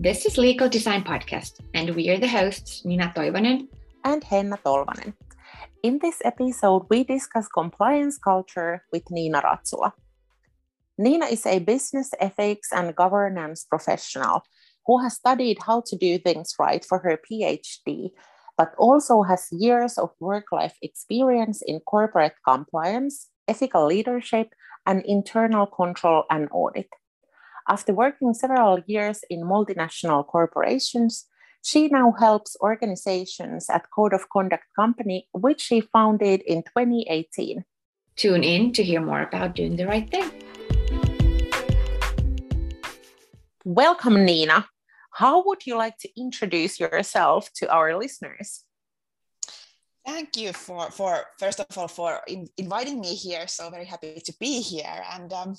This is Legal Design Podcast, and we are the hosts, Nina Toivonen and Henna Tolvanen. In this episode, we discuss compliance culture with Nina Ratsula. Nina is a business ethics and governance professional who has studied how to do things right for her PhD, but also has years of work life experience in corporate compliance, ethical leadership, and internal control and audit. After working several years in multinational corporations, she now helps organizations at Code of Conduct Company, which she founded in 2018. Tune in to hear more about doing the right thing. Welcome, Nina. How would you like to introduce yourself to our listeners? Thank you for, for first of all, for in, inviting me here. So very happy to be here. And um,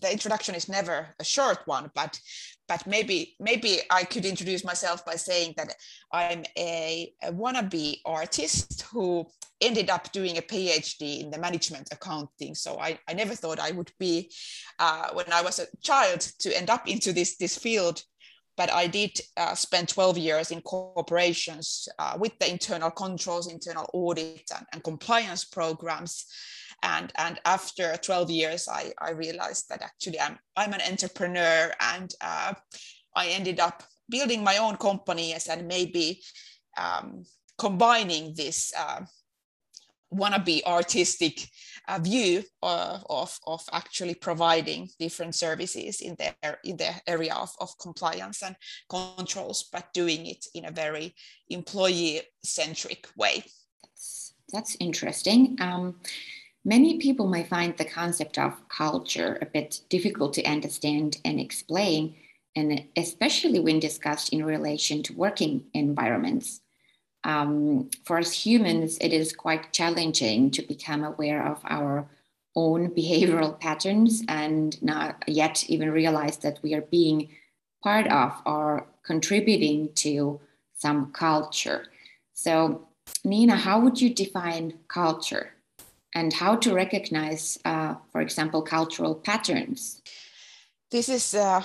the introduction is never a short one, but but maybe maybe I could introduce myself by saying that I'm a, a wannabe artist who ended up doing a PhD in the management accounting. So I, I never thought I would be uh, when I was a child to end up into this this field. But I did uh, spend 12 years in corporations uh, with the internal controls, internal audit, and, and compliance programs and and after 12 years i i realized that actually i'm i'm an entrepreneur and uh, i ended up building my own company companies and maybe um, combining this uh, wannabe artistic uh, view of, of, of actually providing different services in the, in the area of, of compliance and controls, but doing it in a very employee centric way. That's, that's interesting. Um, Many people might find the concept of culture a bit difficult to understand and explain, and especially when discussed in relation to working environments. Um, for us humans, it is quite challenging to become aware of our own behavioral patterns and not yet even realize that we are being part of or contributing to some culture. So, Nina, how would you define culture? And how to recognize, uh, for example, cultural patterns? This is uh,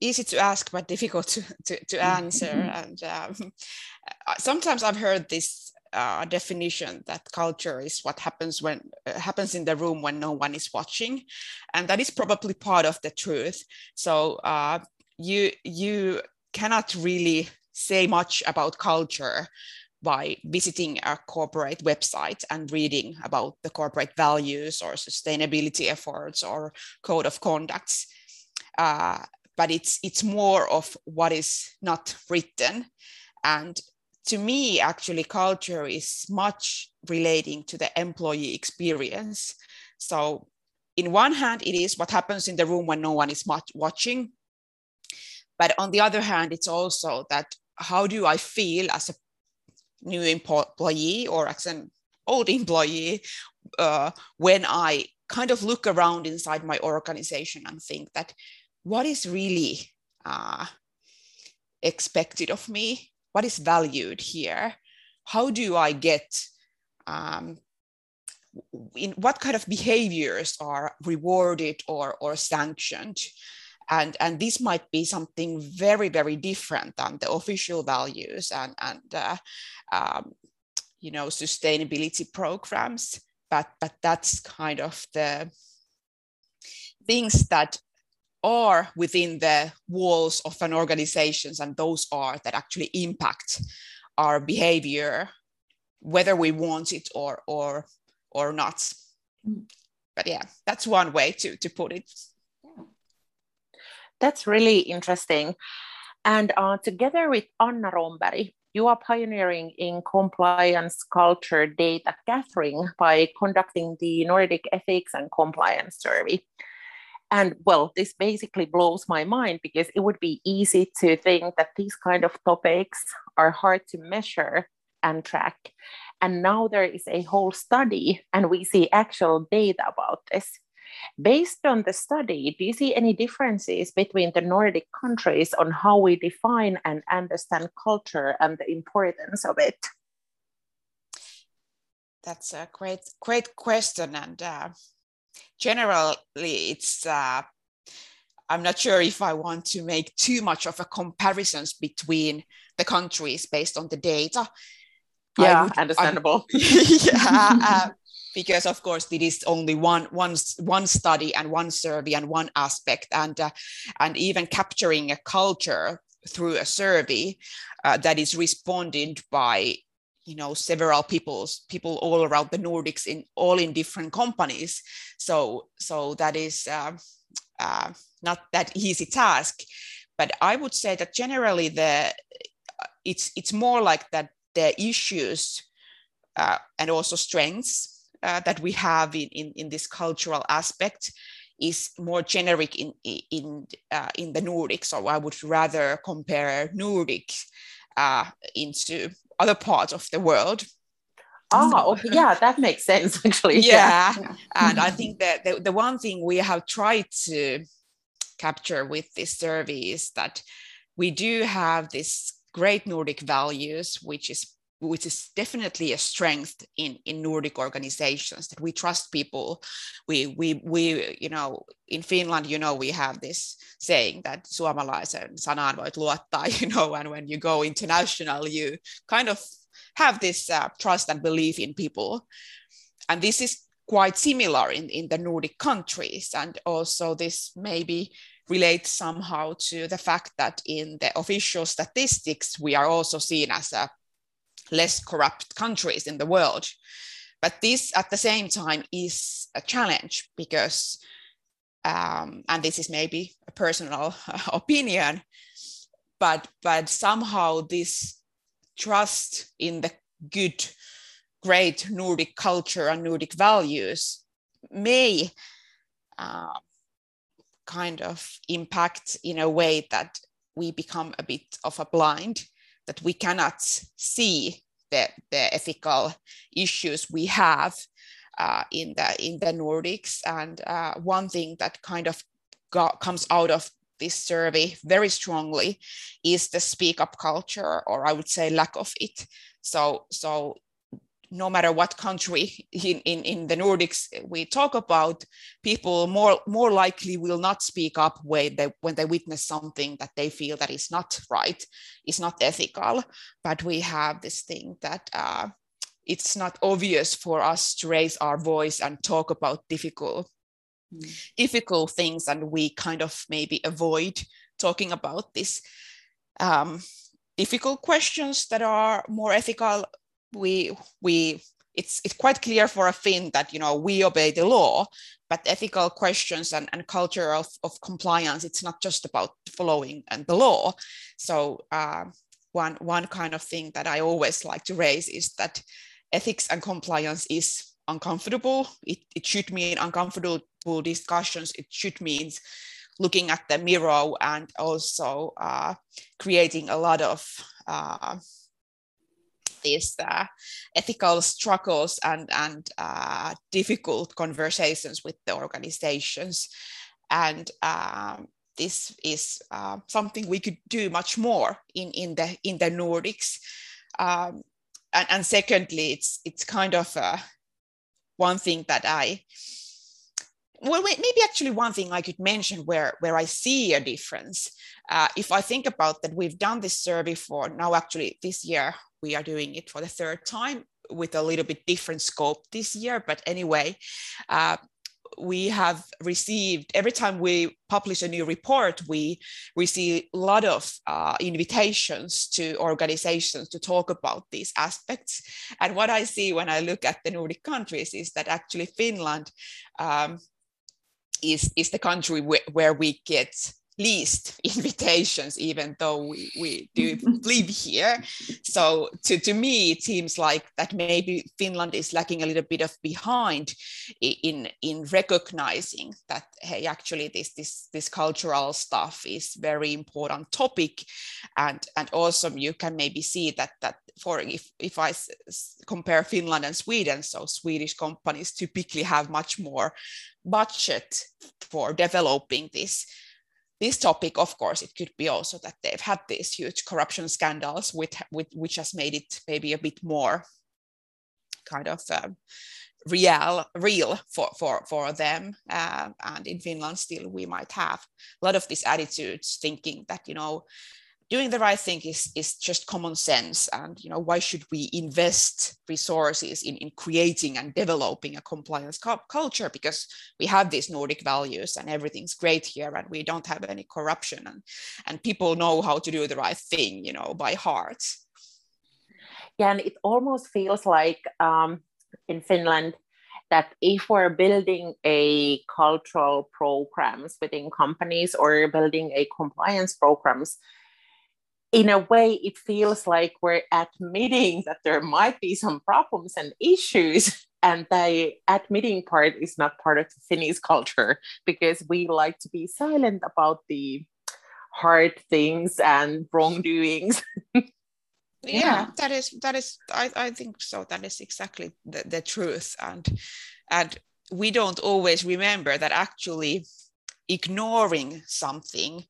easy to ask, but difficult to, to, to answer. and um, uh, sometimes I've heard this uh, definition that culture is what happens when uh, happens in the room when no one is watching, and that is probably part of the truth. So uh, you you cannot really say much about culture by visiting a corporate website and reading about the corporate values or sustainability efforts or code of conducts. Uh, but it's it's more of what is not written. And to me, actually, culture is much relating to the employee experience. So, in one hand, it is what happens in the room when no one is watching. But on the other hand, it's also that how do I feel as a new employee or as an old employee uh, when I kind of look around inside my organization and think that what is really uh, expected of me? What is valued here? How do I get um, in what kind of behaviors are rewarded or, or sanctioned? And and this might be something very very different than the official values and and uh, um, you know sustainability programs but but that's kind of the things that are within the walls of an organizations and those are that actually impact our behavior whether we want it or or or not mm. but yeah that's one way to to put it that's really interesting. And uh, together with Anna Romberg, you are pioneering in compliance culture data gathering by conducting the Nordic Ethics and Compliance Survey. And well, this basically blows my mind because it would be easy to think that these kind of topics are hard to measure and track. And now there is a whole study, and we see actual data about this. Based on the study, do you see any differences between the Nordic countries on how we define and understand culture and the importance of it? That's a great, great question. And uh, generally, it's uh, I'm not sure if I want to make too much of a comparisons between the countries based on the data. Yeah, would, understandable. yeah, uh, because of course it is only one one one study and one survey and one aspect, and uh, and even capturing a culture through a survey uh, that is responded by you know several people's people all around the nordics in all in different companies. So so that is uh, uh, not that easy task. But i would say that generally the it's it's more like that the issues uh, and also strengths uh, that we have in, in, in this cultural aspect is more generic in in uh, in the Nordics. So I would rather compare Nordic uh, into other parts of the world. Oh, yeah, that makes sense actually. Yeah, yeah. and I think that the, the one thing we have tried to capture with this survey is that we do have this great Nordic values, which is which is definitely a strength in, in Nordic organizations that we trust people. We, we, we, you know, in Finland, you know, we have this saying that suomalaisen sanaan voit luottaa, you know, and when you go international, you kind of have this uh, trust and belief in people. And this is quite similar in, in the Nordic countries. And also this maybe relates somehow to the fact that in the official statistics, we are also seen as a less corrupt countries in the world. But this at the same time is a challenge because, um, and this is maybe a personal opinion, but, but somehow this trust in the good, great Nordic culture and Nordic values may uh, kind of impact in a way that we become a bit of a blind that we cannot see the, the ethical issues we have uh, in the in the Nordics. And uh, one thing that kind of got, comes out of this survey very strongly is the speak up culture, or I would say lack of it. So so no matter what country in, in, in the Nordics we talk about, people more, more likely will not speak up when they, when they witness something that they feel that is not right, is not ethical. But we have this thing that uh, it's not obvious for us to raise our voice and talk about difficult, mm. difficult things, and we kind of maybe avoid talking about this. Um, difficult questions that are more ethical we we it's it's quite clear for a Finn that you know we obey the law, but ethical questions and, and culture of, of compliance, it's not just about following and the law. So uh, one one kind of thing that I always like to raise is that ethics and compliance is uncomfortable. It, it should mean uncomfortable discussions. It should mean looking at the mirror and also uh, creating a lot of uh, these uh, ethical struggles and, and uh, difficult conversations with the organizations. And um, this is uh, something we could do much more in, in, the, in the Nordics. Um, and, and secondly, it's, it's kind of uh, one thing that I, well, maybe actually one thing I could mention where, where I see a difference. Uh, if I think about that, we've done this survey for now, actually, this year, we are doing it for the third time with a little bit different scope this year. But anyway, uh, we have received every time we publish a new report we receive a lot of uh, invitations to organizations to talk about these aspects and what i see when i look at the nordic countries is that actually finland um, is, is the country where, where we get least invitations even though we, we do live here. So to, to me it seems like that maybe finland is lacking a little bit of behind in in recognizing that hey actually this this this cultural stuff is very important topic. And and also you can maybe see that that for if if i compare finland and sweden so swedish companies typically have much more budget for developing this this topic, of course, it could be also that they've had these huge corruption scandals, with, with which has made it maybe a bit more kind of um, real real for for for them. Uh, and in finland still we might have a lot of these attitudes thinking that you know doing the right thing is is just common sense. And you know why should we invest resources in in creating and developing a compliance culture? Because we have these nordic values and everything's great here and we don't have any corruption and and people know how to do the right thing you know by heart. Yeah and it almost feels like um, in finland that if we're building a cultural programs within companies or building a compliance programs in a way, it feels like we're admitting that there might be some problems and issues. And the admitting part is not part of the Finnish culture because we like to be silent about the hard things and wrongdoings. yeah, that is that is I, I think so. That is exactly the, the truth. And and we don't always remember that actually ignoring something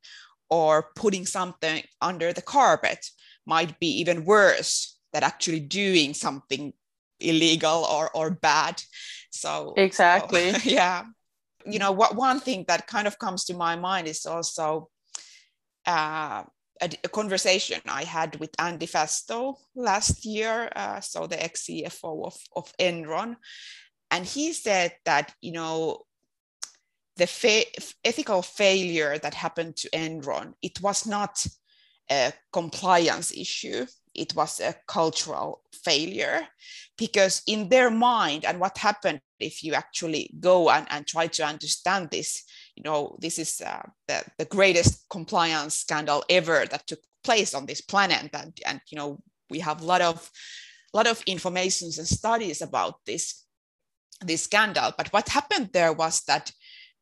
or putting something under the carpet might be even worse than actually doing something illegal or, or bad. So exactly. so, yeah. You know what one thing that kind of comes to my mind is also uh, a, a, conversation I had with Andy Fastow last year, uh, so the ex CFO of, of Enron. And he said that, you know, the fa- ethical failure that happened to Enron, it was not a compliance issue, it was a cultural failure. Because in their mind, and what happened if you actually go and, and try to understand this, you know, this is uh, the, the greatest compliance scandal ever that took place on this planet. And, and you know, we have a lot of, lot of informations and studies about this, this scandal. But what happened there was that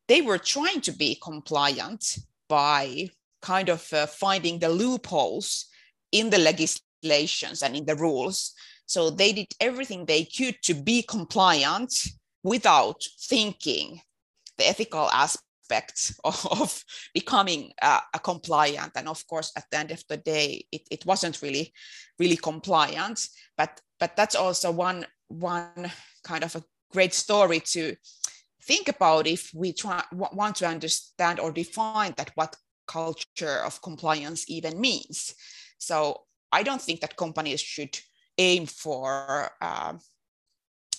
they were trying to be compliant by kind of uh, finding the loopholes in the legislations and in the rules. So they did everything they could to be compliant without thinking the ethical aspects of becoming uh, a compliant. And of course, at the end of the day, it, it wasn't really, really compliant. But but that's also one one kind of a great story to think about if we try, want to understand or define that what culture of compliance even means. So I don't think that companies should aim for uh,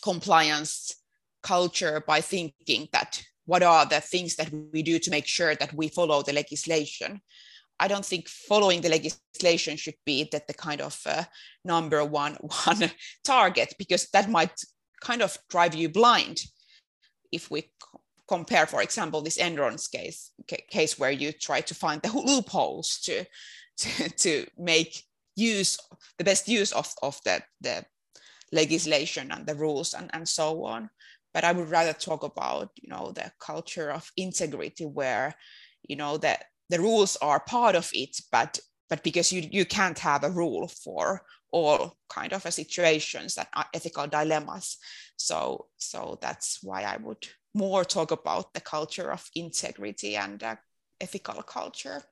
compliance culture by thinking that what are the things that we do to make sure that we follow the legislation. I don't think following the legislation should be that the kind of uh, number one one target because that might kind of drive you blind if we compare, for example, this Enron's case, case where you try to find the loopholes to, to, to make use, the best use of, of the, the legislation and the rules and, and so on. But I would rather talk about, you know, the culture of integrity where, you know, that the rules are part of it, but but because you, you can't have a rule for all kind of situations and ethical dilemmas. So, so that's why I would more talk about the culture of integrity and uh, ethical culture.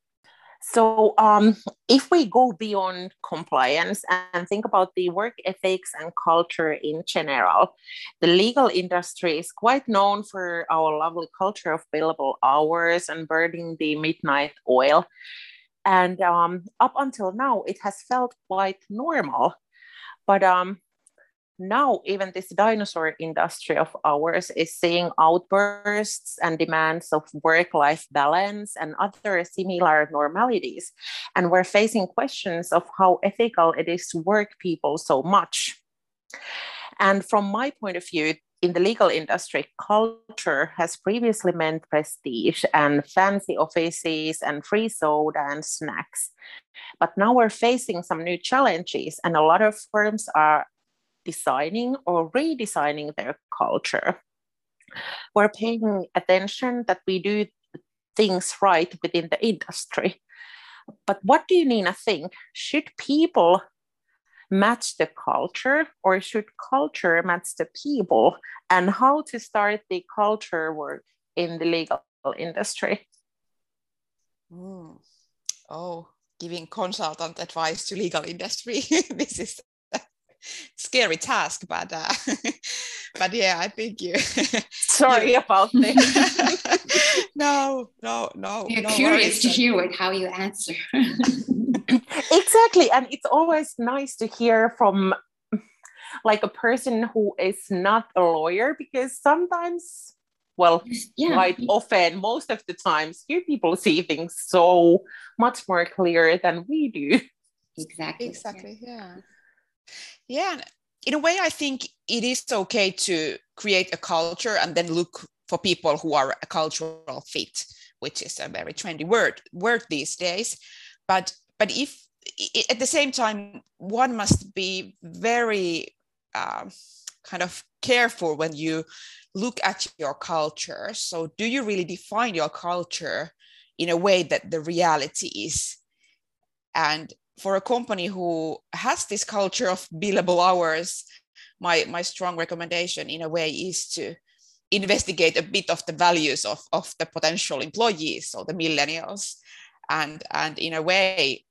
So, um, if we go beyond compliance and think about the work ethics and culture in general, the legal industry is quite known for our lovely culture of billable hours and burning the midnight oil. And um, up until now, it has felt quite normal. But um, now, even this dinosaur industry of ours is seeing outbursts and demands of work life balance and other similar normalities. And we're facing questions of how ethical it is to work people so much. And from my point of view, in the legal industry, culture has previously meant prestige and fancy offices and free soda and snacks. But now we're facing some new challenges, and a lot of firms are designing or redesigning their culture. We're paying attention that we do things right within the industry. But what do you, Nina, think? Should people match the culture or should culture match the people and how to start the culture work in the legal industry mm. oh giving consultant advice to legal industry this is a scary task but uh, but yeah, I think you. Sorry about this. no, no, no. We're no curious to hear what, how you answer. Exactly, and it's always nice to hear from like a person who is not a lawyer because sometimes well yeah. quite often most of the times you people see things so much more clear than we do. Exactly. Exactly yeah. yeah. In a way i think it is okay to create a culture and then look for people who are a cultural fit which is a very trendy word word these days. But but if at the same time one must be very uh, kind of careful when you look at your culture so do you really define your culture in a way that the reality is and for a company who has this culture of billable hours, my, my strong recommendation in a way is to investigate a bit of the values of, of the potential employees, so the millennials. And, and in a way,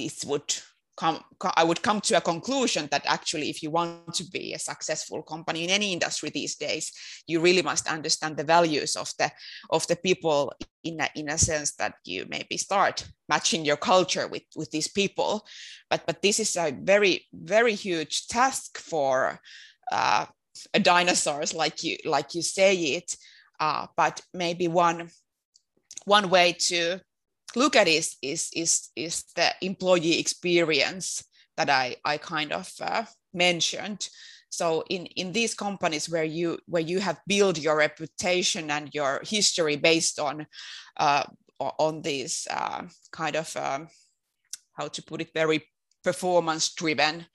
this would come, I would come to a conclusion that actually, if you want to be a successful company in any industry these days, you really must understand the values of the of the people in a, in a sense that you maybe start matching your culture with with these people. But but this is a very very huge task for uh, dinosaurs, like you like you say it. Uh, but maybe one one way to look at is is is is the employee experience that I I kind of uh, mentioned. So in in these companies where you where you have built your reputation and your history based on uh, on these uh, kind of um, how to put it very performance driven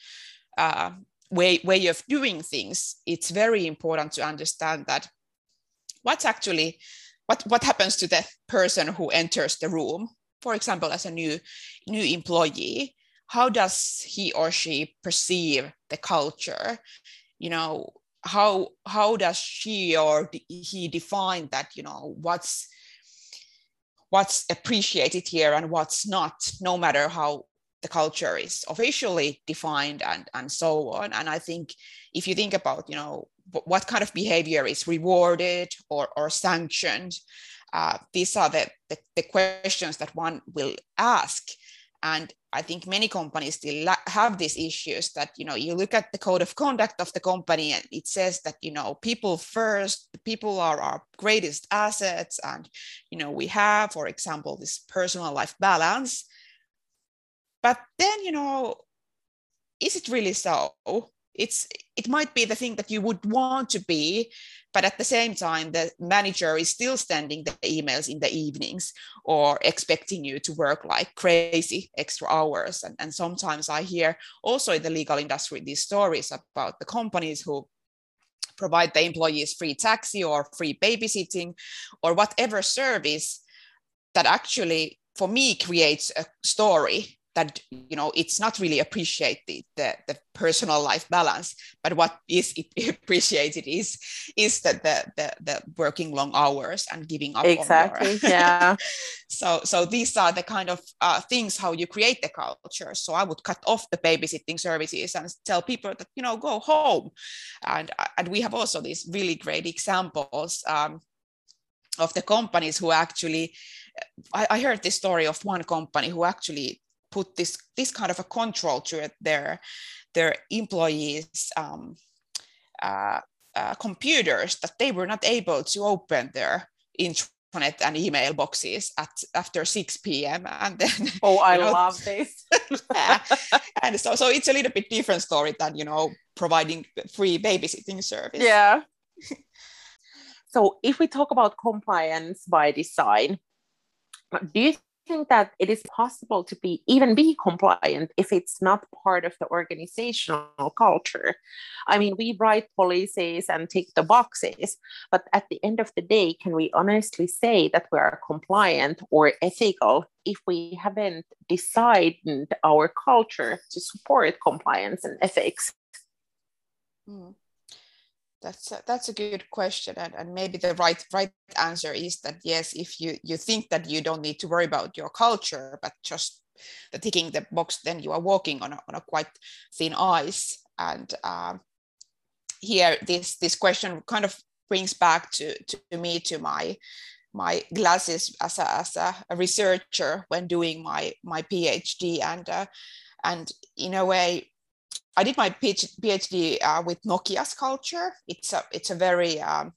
uh, way way of doing things, it's very important to understand that what's actually what, what happens to the person who enters the room, for example, as a new, new employee? How does he or she perceive the culture? You know, how, how does she or he define that, you know, what's, what's appreciated here and what's not, no matter how the culture is officially defined and, and so on. And I think if you think about, you know, what kind of behavior is rewarded or, or sanctioned? Uh, these are the, the, the, questions that one will ask. And I think many companies still have these issues that, you know, you look at the code of conduct of the company and it says that, you know, people first, people are our greatest assets. And, you know, we have, for example, this personal life balance. But then, you know, is it really so? It's it might be the thing that you would want to be but at the same time the manager is still sending the emails in the evenings or expecting you to work like crazy extra hours. And, and sometimes i hear also in the legal industry these stories about the companies who provide the employees free taxi or free babysitting or whatever service that actually for me creates a story that you know it's not really appreciated the, the personal life balance but what is appreciated is is that the, the the working long hours and giving up exactly yeah. So so these are the kind of uh, things how you create the culture. So i would cut off the babysitting services and tell people that you know go home. And and we have also these really great examples um, of the companies who actually I, I heard this story of one company who actually put this this kind of a control to their their employees um, uh, uh, computers that they were not able to open their intranet and email boxes at after 6 p.m. And then oh, I know, love this. yeah. And so so it's a little bit different story than you know providing free babysitting service. Yeah. so if we talk about compliance by design, do you think that it is possible to be even be compliant if it's not part of the organizational culture i mean we write policies and tick the boxes but at the end of the day can we honestly say that we are compliant or ethical if we haven't decided our culture to support compliance and ethics mm. That's a, that's a good question, and, and maybe the right right answer is that yes, if you you think that you don't need to worry about your culture, but just the ticking the box, then you are walking on a, on a quite thin ice. And um, here this this question kind of brings back to, to me to my my glasses as a, as a, researcher when doing my my PhD and uh, and in a way I did my PhD uh, with Nokia's culture. It's a it's a very um,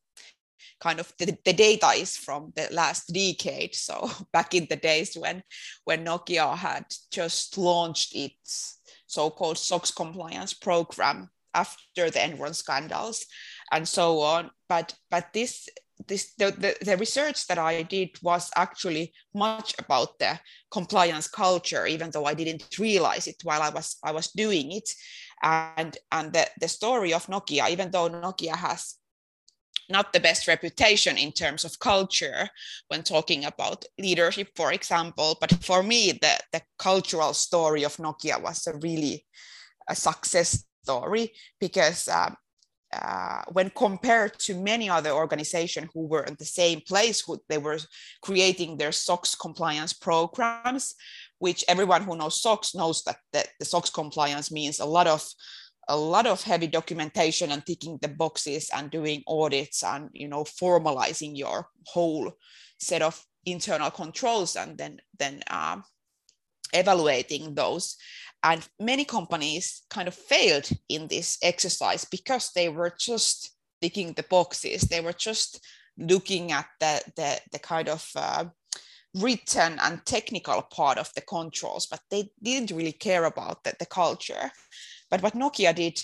kind of the, the, data is from the last decade. So back in the days when when Nokia had just launched its so-called SOX compliance program after the Enron scandals and so on. But but this this the, the, the, research that I did was actually much about the compliance culture, even though I didn't realize it while I was I was doing it. And and the, the story of Nokia, even though Nokia has not the best reputation in terms of culture when talking about leadership, for example. But for me, the, the cultural story of Nokia was a really a success story because uh, uh, when compared to many other organizations who were in the same place, who they were creating their SOX compliance programs, which everyone who knows SOX knows that, that the SOX compliance means a lot of a lot of heavy documentation and ticking the boxes and doing audits and you know formalizing your whole set of internal controls and then then um, evaluating those. And many companies kind of failed in this exercise because they were just ticking the boxes. They were just looking at the the, the kind of uh, written and technical part of the controls but they didn't really care about the, the culture but what Nokia did,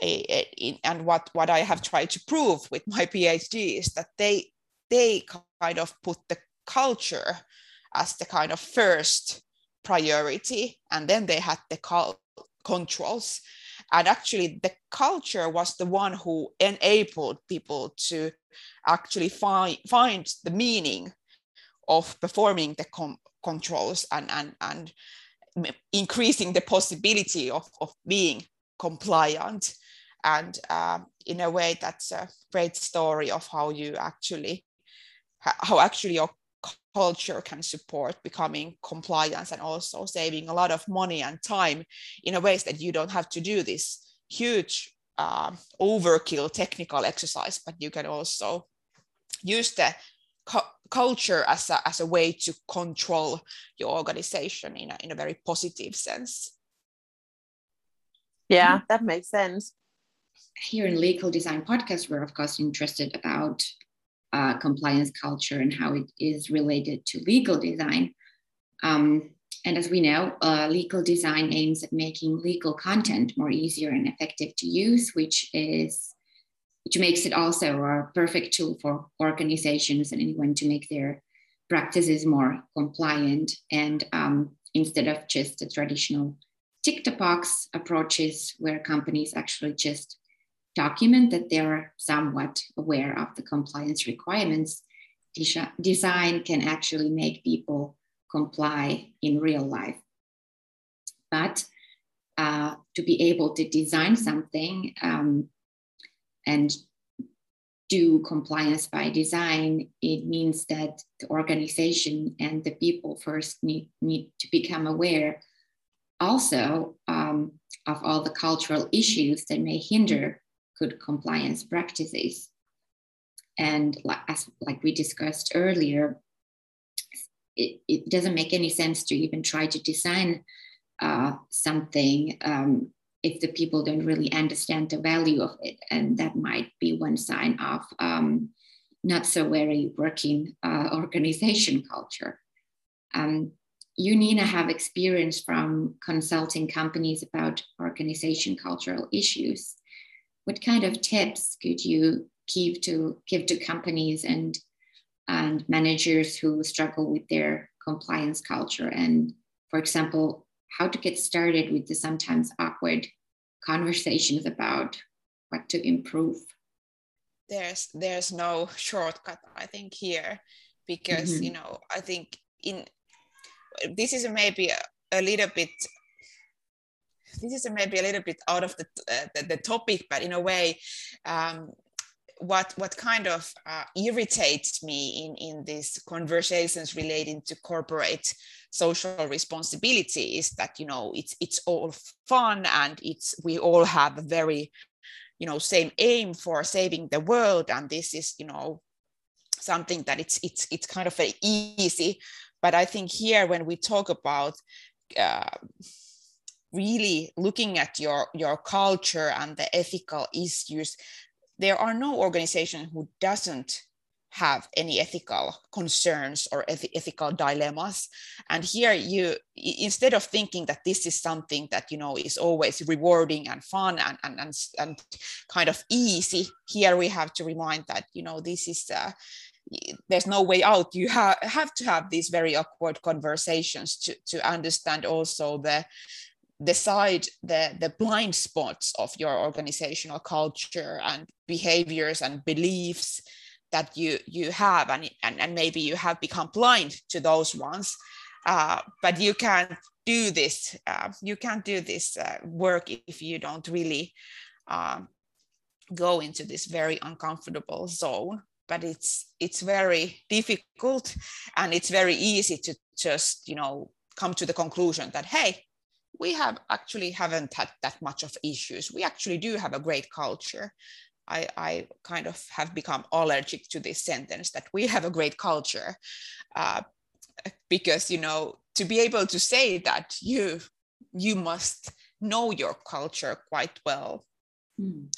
eh, eh, and what, what I have tried to prove with my PhD is that they they kind of put the culture as the kind of first priority, and then they had the controls. And actually, the culture was the one who enabled people to actually find find the meaning of performing the com- controls and and and increasing the possibility of, of being compliant. And um, in a way, that's a great story of how you actually, how actually your culture can support becoming compliant and also saving a lot of money and time in a ways that you don't have to do this huge uh, overkill technical exercise, but you can also use the culture as a, as a way to control your organization in a, in a very positive sense. Yeah, that makes sense. Here in Legal Design Podcast, we're of course interested about uh, compliance culture and how it is related to legal design. Um, and as we know, uh, legal design aims at making legal content more easier and effective to use, which is which makes it also a perfect tool for organizations and anyone to make their practices more compliant and um, instead of just the traditional tick the box approaches where companies actually just document that they're somewhat aware of the compliance requirements. Design can actually make people comply in real life. But uh, to be able to design something um, and do compliance by design, it means that the organization and the people first need, need to become aware also um, of all the cultural issues that may hinder good compliance practices. And like, as, like we discussed earlier, it, it doesn't make any sense to even try to design uh, something um, if the people don't really understand the value of it. And that might be one sign of um, not so very working uh, organization culture. Um, you, Nina, have experience from consulting companies about organization cultural issues. What kind of tips could you give to give to companies and and managers who struggle with their compliance culture? And for example, how to get started with the sometimes awkward conversations about what to improve? There's there's no shortcut, I think, here because mm-hmm. you know I think in this is maybe a, a little bit this is maybe a little bit out of the, uh, the, the, topic, but in a way, um, what what kind of uh, irritates me in in these conversations relating to corporate social responsibility is that you know it's it's all fun and it's we all have a very you know same aim for saving the world. And this is you know something that it's it's it's kind of easy but i think here when we talk about uh, really looking at your your culture and the ethical issues there are no organization who doesn't have any ethical concerns or eth- ethical dilemmas. And here you instead of thinking that this is something that you know is always rewarding and fun and and and, and kind of easy here we have to remind that you know this is uh, there's no way out. You ha- have to have these very awkward conversations to to understand also the the side the the blind spots of your organizational culture and behaviors and beliefs that you you have and, and, and maybe you have become blind to those ones. Uh, but you can't do this uh, you can't do this uh, work if you don't really um, go into this very uncomfortable zone. But it's it's very difficult and it's very easy to just you know come to the conclusion that hey we have actually haven't had that much of issues. We actually do have a great culture. I, I kind of have become allergic to this sentence that we have a great culture uh, because you know to be able to say that you you must know your culture quite well. Mm.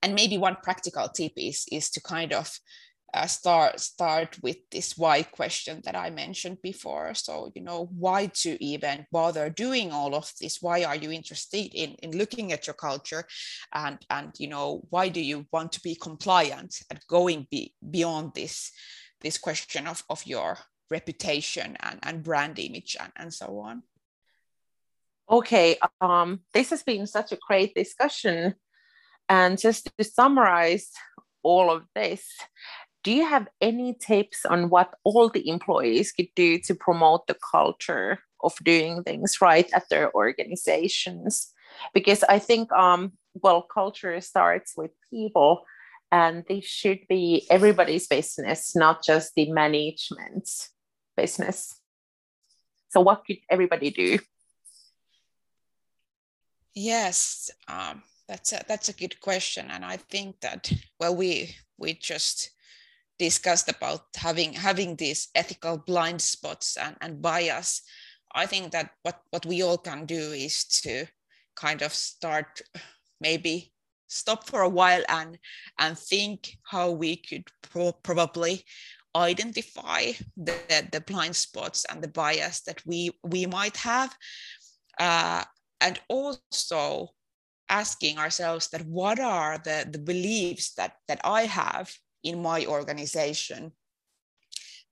and maybe one practical tip is is to kind of uh, start start with this why question that I mentioned before. So you know why to even bother doing all of this? Why are you interested in in looking at your culture, and and you know why do you want to be compliant and going be, beyond this this question of of your reputation and and brand image and, and so on. Okay, um, this has been such a great discussion. And just to summarize all of this, do you have any tips on what all the employees could do to promote the culture of doing things right at their organizations? Because i think um, well culture starts with people and this should be everybody's business not just the management's business. So what could everybody do? Yes um, that's a that's a good question and i think that well we we just discussed about having having these ethical blind spots and, and bias i think that what what we all can do is to kind of start maybe stop for a while and and think how we could pro- probably identify the, the blind spots and the bias that we we might have. Uh, and also asking ourselves that what are the the beliefs that that i have in my organization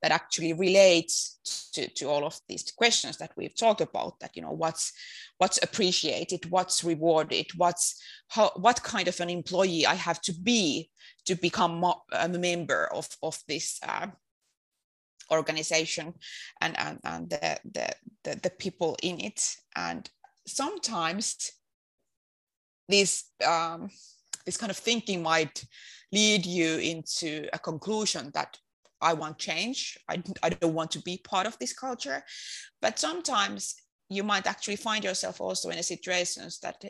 that actually relates to, to all of these questions that we've talked about that you know what's what's appreciated what's rewarded what's how what kind of an employee i have to be to become a member of of this uh, organization and and, and the, the, the the people in it. And sometimes this um, this kind of thinking might lead you into a conclusion that I want change. I, I don't want to be part of this culture. But sometimes you might actually find yourself also in a situations that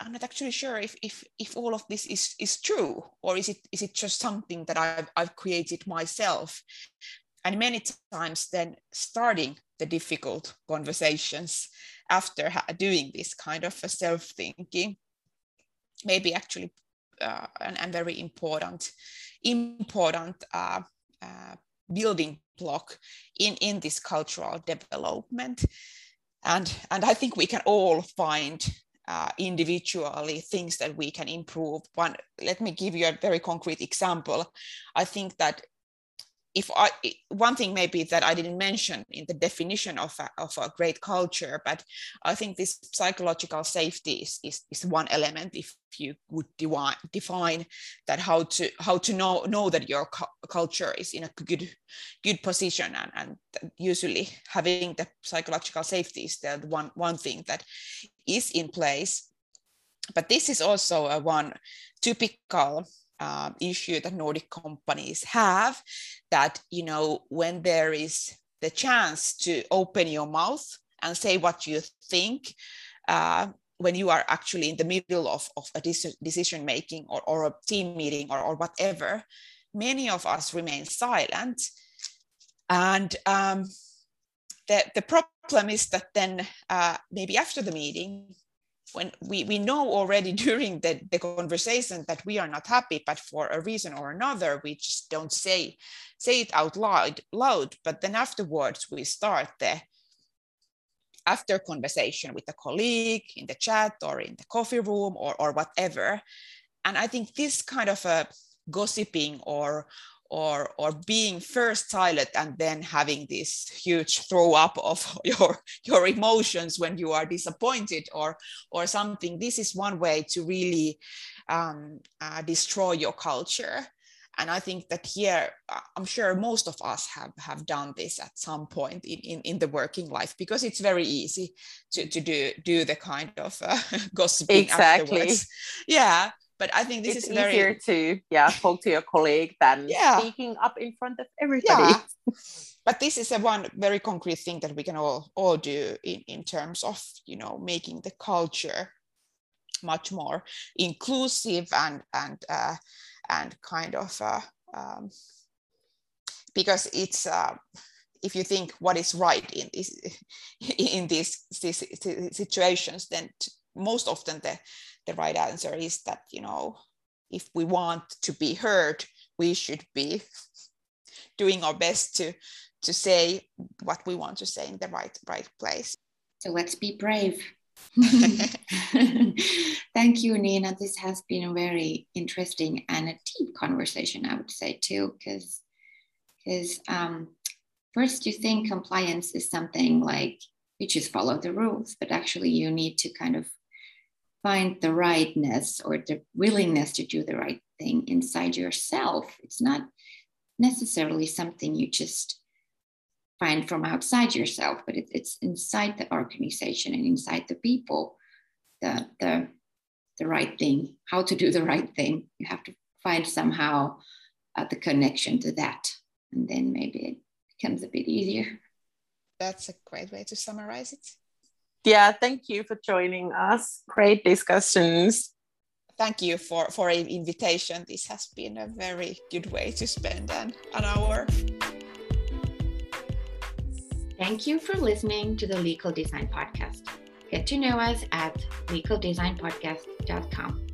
I'm not actually sure if, if, if all of this is, is true or is it, is it just something that I've, I've created myself? And many times then starting the difficult conversations after doing this kind of self-thinking maybe actually uh, and, and, very important important uh, uh, building block in in this cultural development. And and i think we can all find uh, individually things that we can improve. One let me give you a very concrete example. I think that if I, one thing maybe that I didn't mention in the definition of a, of a great culture, but I think this psychological safety is, is, is one element. If you would define, define that how to how to know know that your cu- culture is in a good good position, and, and usually having the psychological safety is the one one thing that is in place. But this is also a one typical uh, issue that Nordic companies have that, you know, when there is the chance to open your mouth and say what you think, uh, when you are actually in the middle of, of a decision making or, or a team meeting or, or whatever, many of us remain silent. And um, the, the problem is that then uh, maybe after the meeting, when we, we know already during the, the conversation that we are not happy, but for a reason or another, we just don't say, say it out loud, loud. But then afterwards, we start the after conversation with a colleague in the chat or in the coffee room or, or whatever. And I think this kind of a gossiping or or or being first silent and then having this huge throw up of your your emotions when you are disappointed or or something. This is one way to really um, uh, destroy your culture. And i think that here uh, i'm sure most of us have have done this at some point in, in, in the working life because it's very easy to, to do do the kind of uh, gossiping exactly. afterwards. yeah but i think this it's is easier very... to yeah talk to your colleague than yeah. speaking up in front of everybody yeah. but this is a one very concrete thing that we can all all do in, in terms of you know making the culture much more inclusive and and uh, and kind of uh, um, because it's uh, if you think what is right in this in these, these situations then most often the the right answer is that you know if we want to be heard we should be doing our best to to say what we want to say in the right right place so let's be brave Thank you, Nina. This has been a very interesting and a deep conversation, I would say, too, because because um, first you think compliance is something like you just follow the rules, but actually you need to kind of find the rightness or the willingness to do the right thing inside yourself. It's not necessarily something you just find from outside yourself, but it, it's inside the organization and inside the people, the, the, the right thing, how to do the right thing. You have to find somehow uh, the connection to that. And then maybe it becomes a bit easier. That's a great way to summarize it. Yeah, thank you for joining us. Great discussions. Thank you for, for an invitation. This has been a very good way to spend an, an hour. Thank you for listening to the Legal Design Podcast. Get to know us at legaldesignpodcast.com.